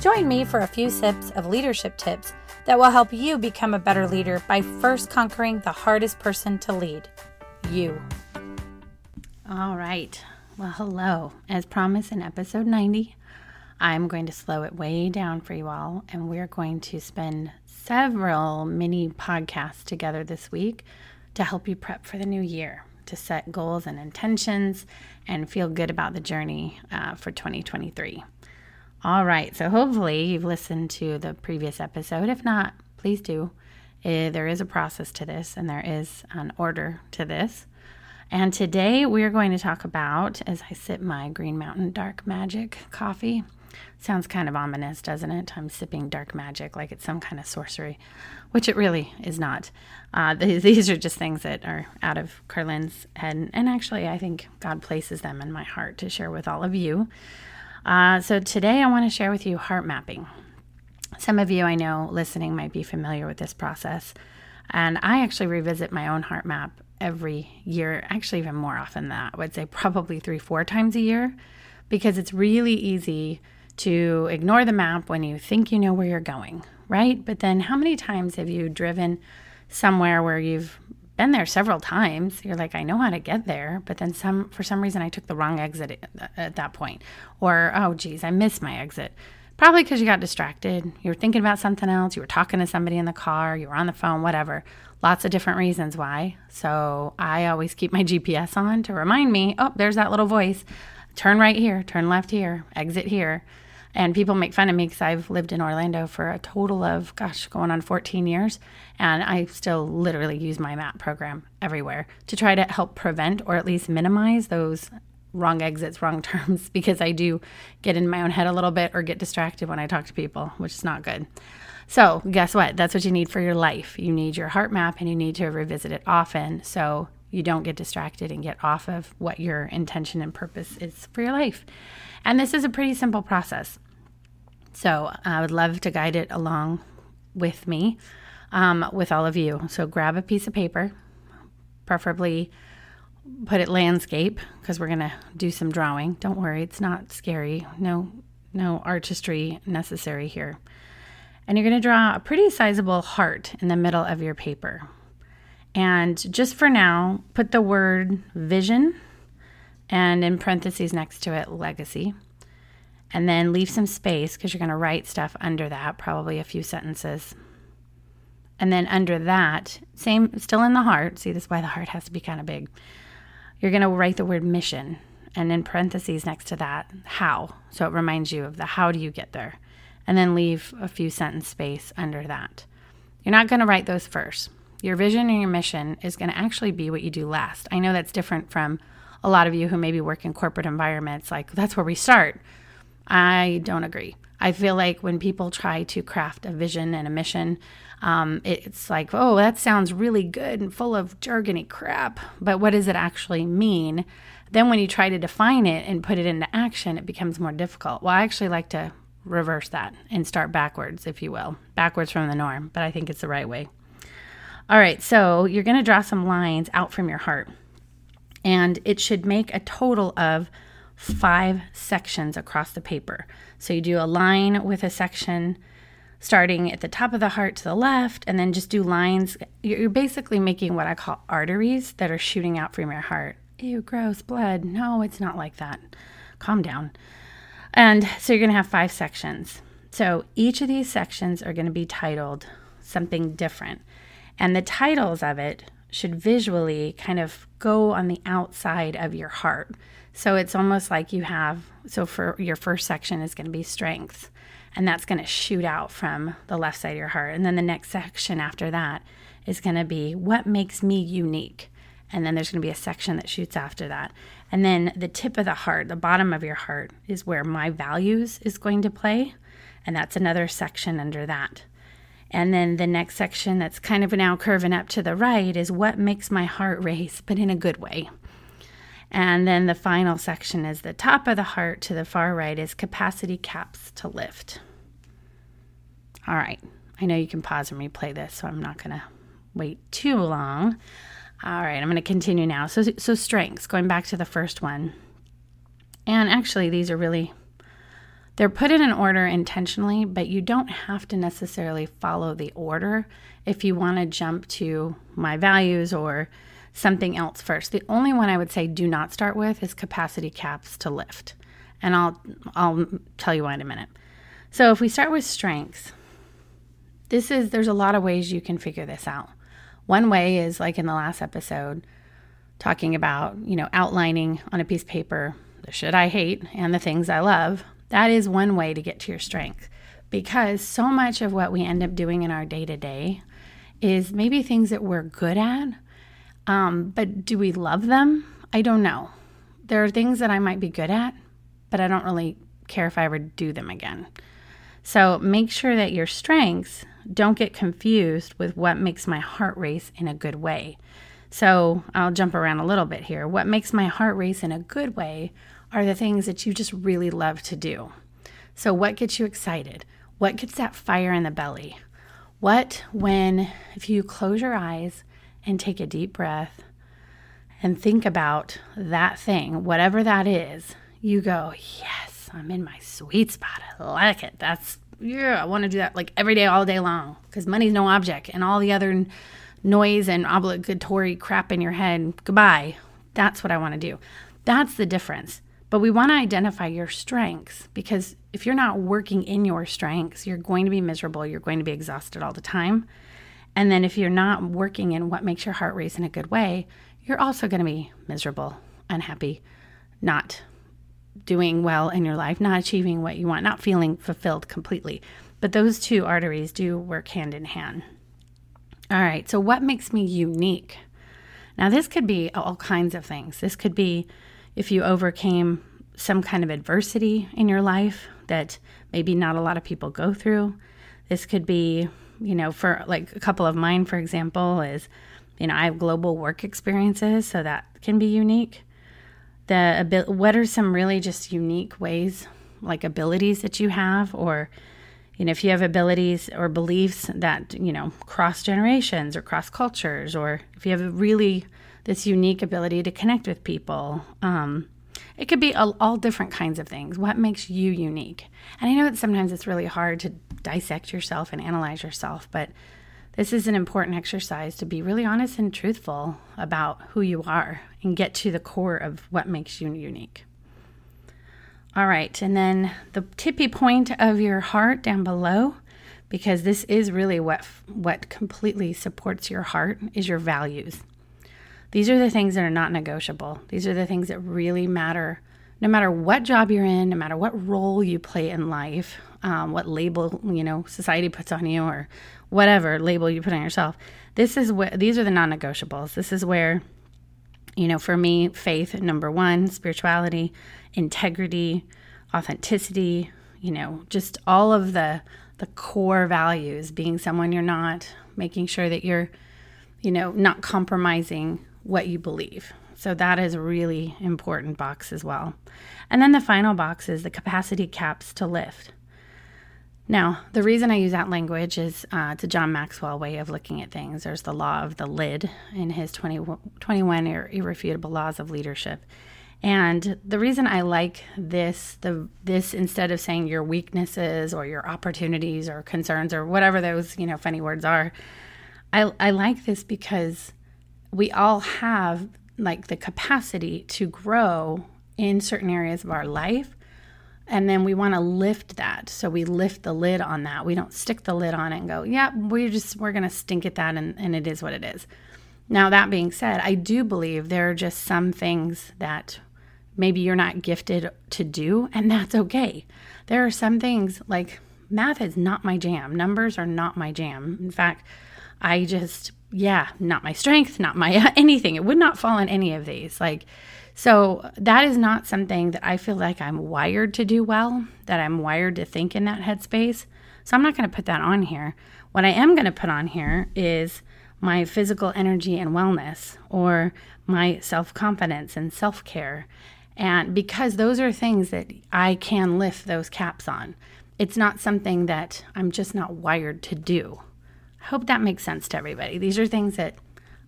Join me for a few sips of leadership tips that will help you become a better leader by first conquering the hardest person to lead you. All right. Well, hello. As promised in episode 90, I'm going to slow it way down for you all, and we're going to spend several mini podcasts together this week to help you prep for the new year, to set goals and intentions, and feel good about the journey uh, for 2023. All right, so hopefully you've listened to the previous episode. If not, please do. Uh, there is a process to this, and there is an order to this. And today we are going to talk about, as I sip my Green Mountain Dark Magic coffee, Sounds kind of ominous, doesn't it? I'm sipping dark magic like it's some kind of sorcery, which it really is not. Uh, these are just things that are out of Carlin's head. And actually, I think God places them in my heart to share with all of you. Uh, so today, I want to share with you heart mapping. Some of you I know listening might be familiar with this process. And I actually revisit my own heart map every year, actually, even more often than that. I would say probably three, four times a year, because it's really easy to ignore the map when you think you know where you're going, right? But then how many times have you driven somewhere where you've been there several times? You're like, I know how to get there, but then some for some reason I took the wrong exit at that point. Or oh geez, I missed my exit. Probably because you got distracted. You were thinking about something else. You were talking to somebody in the car. You were on the phone, whatever. Lots of different reasons why. So I always keep my GPS on to remind me oh, there's that little voice. Turn right here, turn left here, exit here. And people make fun of me because I've lived in Orlando for a total of, gosh, going on 14 years. And I still literally use my map program everywhere to try to help prevent or at least minimize those wrong exits, wrong terms, because I do get in my own head a little bit or get distracted when I talk to people, which is not good. So, guess what? That's what you need for your life. You need your heart map and you need to revisit it often so you don't get distracted and get off of what your intention and purpose is for your life. And this is a pretty simple process. So I would love to guide it along with me, um, with all of you. So grab a piece of paper, preferably put it landscape because we're going to do some drawing. Don't worry, it's not scary. No, no artistry necessary here. And you're going to draw a pretty sizable heart in the middle of your paper. And just for now, put the word vision and in parentheses next to it, legacy. And then leave some space because you're going to write stuff under that, probably a few sentences. And then under that, same, still in the heart. See, this is why the heart has to be kind of big. You're going to write the word mission and in parentheses next to that, how. So it reminds you of the how do you get there. And then leave a few sentence space under that. You're not going to write those first. Your vision and your mission is going to actually be what you do last. I know that's different from a lot of you who maybe work in corporate environments, like that's where we start. I don't agree. I feel like when people try to craft a vision and a mission, um, it's like, oh, that sounds really good and full of jargony crap. But what does it actually mean? Then when you try to define it and put it into action, it becomes more difficult. Well, I actually like to reverse that and start backwards, if you will, backwards from the norm, but I think it's the right way. All right, so you're going to draw some lines out from your heart and it should make a total of five sections across the paper. So you do a line with a section starting at the top of the heart to the left, and then just do lines. You're basically making what I call arteries that are shooting out from your heart. Ew, gross, blood. No, it's not like that. Calm down. And so you're going to have five sections. So each of these sections are going to be titled something different. And the titles of it should visually kind of go on the outside of your heart. So it's almost like you have, so for your first section is going to be strength, and that's going to shoot out from the left side of your heart. And then the next section after that is going to be what makes me unique. And then there's going to be a section that shoots after that. And then the tip of the heart, the bottom of your heart, is where my values is going to play. And that's another section under that. And then the next section that's kind of now curving up to the right is what makes my heart race, but in a good way. And then the final section is the top of the heart to the far right is capacity caps to lift. All right. I know you can pause and replay this, so I'm not going to wait too long. All right, I'm going to continue now. So, so strengths, going back to the first one. And actually, these are really, they're put in an order intentionally, but you don't have to necessarily follow the order if you want to jump to my values or something else first. The only one I would say do not start with is capacity caps to lift. And I'll I'll tell you why in a minute. So if we start with strengths, this is there's a lot of ways you can figure this out. One way is like in the last episode talking about, you know, outlining on a piece of paper the shit I hate and the things I love. That is one way to get to your strength because so much of what we end up doing in our day to day is maybe things that we're good at um, but do we love them? I don't know. There are things that I might be good at, but I don't really care if I ever do them again. So make sure that your strengths don't get confused with what makes my heart race in a good way. So I'll jump around a little bit here. What makes my heart race in a good way are the things that you just really love to do. So, what gets you excited? What gets that fire in the belly? What, when, if you close your eyes and take a deep breath and think about that thing, whatever that is, you go, yes, I'm in my sweet spot. I like it. That's, yeah, I want to do that like every day, all day long because money's no object and all the other noise and obligatory crap in your head, goodbye. That's what I want to do. That's the difference. But we want to identify your strengths because if you're not working in your strengths, you're going to be miserable. You're going to be exhausted all the time. And then if you're not working in what makes your heart race in a good way, you're also going to be miserable, unhappy, not doing well in your life, not achieving what you want, not feeling fulfilled completely. But those two arteries do work hand in hand. All right, so what makes me unique? Now, this could be all kinds of things. This could be if you overcame some kind of adversity in your life that maybe not a lot of people go through. This could be you know, for like a couple of mine, for example, is, you know, I have global work experiences, so that can be unique. The what are some really just unique ways, like abilities that you have, or, you know, if you have abilities or beliefs that, you know, cross generations or cross cultures, or if you have a really this unique ability to connect with people. Um, it could be all, all different kinds of things. What makes you unique? And I know that sometimes it's really hard to dissect yourself and analyze yourself, but this is an important exercise to be really honest and truthful about who you are and get to the core of what makes you unique. All right, and then the tippy point of your heart down below, because this is really what what completely supports your heart is your values. These are the things that are not negotiable. These are the things that really matter no matter what job you're in, no matter what role you play in life, um, what label you know society puts on you, or whatever label you put on yourself. This is what these are the non-negotiables. This is where, you know, for me, faith number one, spirituality, integrity, authenticity. You know, just all of the the core values. Being someone you're not, making sure that you're, you know, not compromising what you believe. So that is a really important box as well. And then the final box is the capacity caps to lift. Now, the reason I use that language is uh, it's a John Maxwell way of looking at things. There's the law of the lid in his 20, 21 irrefutable laws of leadership. And the reason I like this, the this instead of saying your weaknesses or your opportunities or concerns or whatever those you know funny words are, I I like this because we all have like the capacity to grow in certain areas of our life and then we want to lift that. So we lift the lid on that. We don't stick the lid on it and go yeah we're just we're going to stink at that and, and it is what it is. Now that being said i do believe there are just some things that maybe you're not gifted to do and that's okay. There are some things like math is not my jam. Numbers are not my jam. In fact i just yeah, not my strength, not my anything. It would not fall in any of these. Like, So that is not something that I feel like I'm wired to do well, that I'm wired to think in that headspace. So I'm not going to put that on here. What I am going to put on here is my physical energy and wellness or my self confidence and self care. And because those are things that I can lift those caps on, it's not something that I'm just not wired to do. I hope that makes sense to everybody. These are things that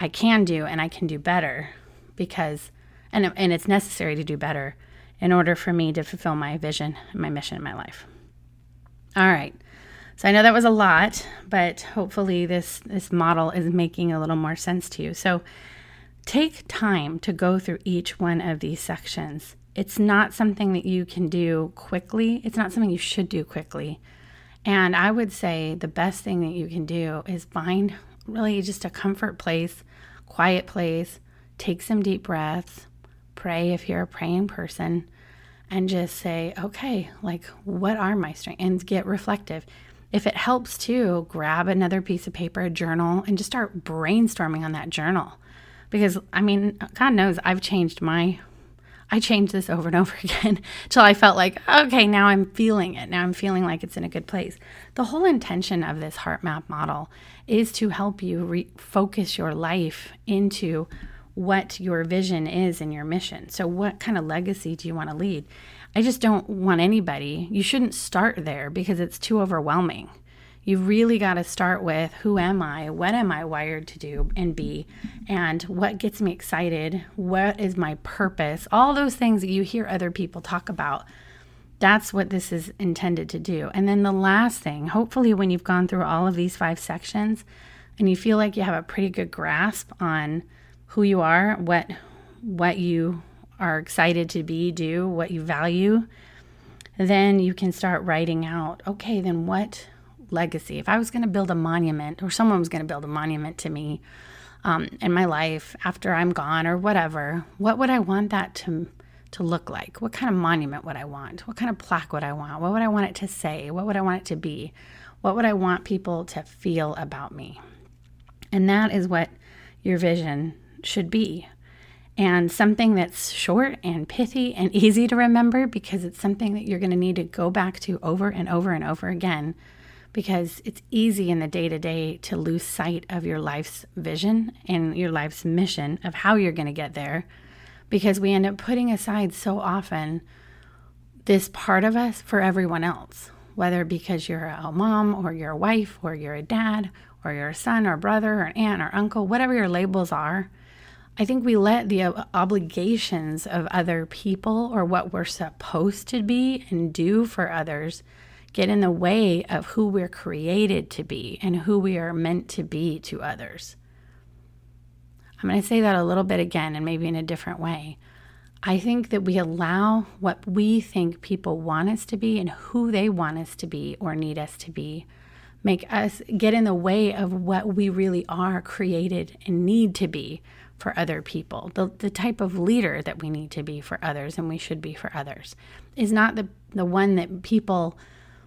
I can do and I can do better because, and, and it's necessary to do better in order for me to fulfill my vision and my mission in my life. All right. So I know that was a lot, but hopefully this this model is making a little more sense to you. So take time to go through each one of these sections. It's not something that you can do quickly. It's not something you should do quickly. And I would say the best thing that you can do is find really just a comfort place, quiet place, take some deep breaths, pray if you're a praying person, and just say, okay, like, what are my strengths? And get reflective. If it helps to grab another piece of paper, a journal, and just start brainstorming on that journal. Because, I mean, God knows I've changed my I changed this over and over again till I felt like, okay, now I'm feeling it. Now I'm feeling like it's in a good place. The whole intention of this heart map model is to help you re- focus your life into what your vision is and your mission. So, what kind of legacy do you want to lead? I just don't want anybody, you shouldn't start there because it's too overwhelming. You really got to start with who am I? What am I wired to do and be? And what gets me excited? What is my purpose? All those things that you hear other people talk about. That's what this is intended to do. And then the last thing, hopefully, when you've gone through all of these five sections and you feel like you have a pretty good grasp on who you are, what what you are excited to be, do, what you value, then you can start writing out, okay, then what legacy? If I was going to build a monument or someone was going to build a monument to me um, in my life after I'm gone or whatever, what would I want that to to look like? What kind of monument would I want? What kind of plaque would I want? What would I want it to say? What would I want it to be? What would I want people to feel about me? And that is what your vision should be and something that's short and pithy and easy to remember because it's something that you're going to need to go back to over and over and over again because it's easy in the day to day to lose sight of your life's vision and your life's mission of how you're going to get there because we end up putting aside so often this part of us for everyone else, whether because you're a mom or you're a wife or you're a dad or you're a son or brother or aunt or uncle, whatever your labels are I think we let the obligations of other people or what we're supposed to be and do for others get in the way of who we're created to be and who we are meant to be to others. I'm going to say that a little bit again and maybe in a different way. I think that we allow what we think people want us to be and who they want us to be or need us to be make us get in the way of what we really are created and need to be for other people. The, the type of leader that we need to be for others and we should be for others is not the, the one that people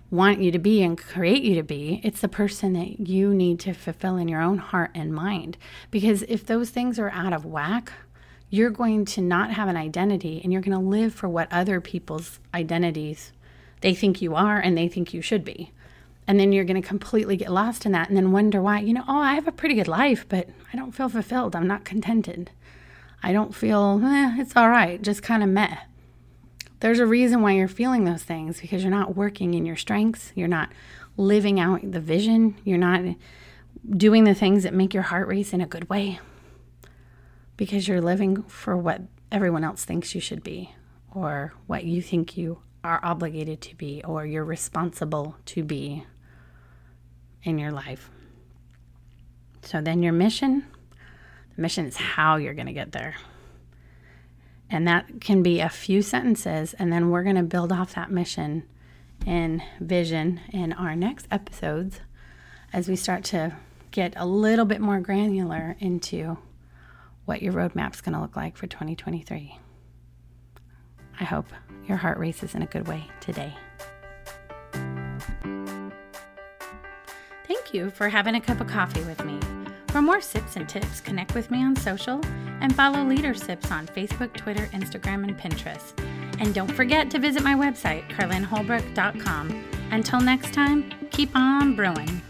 want you to be and create you to be. It's the person that you need to fulfill in your own heart and mind. Because if those things are out of whack, you're going to not have an identity and you're going to live for what other people's identities they think you are and they think you should be. And then you're going to completely get lost in that and then wonder why, you know, oh, I have a pretty good life, but I don't feel fulfilled. I'm not contented. I don't feel, eh, it's all right, just kind of meh. There's a reason why you're feeling those things because you're not working in your strengths. You're not living out the vision. You're not doing the things that make your heart race in a good way because you're living for what everyone else thinks you should be or what you think you are obligated to be or you're responsible to be in your life. So then your mission, the mission is how you're going to get there. And that can be a few sentences, and then we're going to build off that mission and vision in our next episodes as we start to get a little bit more granular into what your roadmap is going to look like for 2023. I hope your heart races in a good way today. Thank you for having a cup of coffee with me. For more sips and tips, connect with me on social and follow Leaderships on Facebook, Twitter, Instagram, and Pinterest. And don't forget to visit my website, carlinholbrook.com. Until next time, keep on brewing.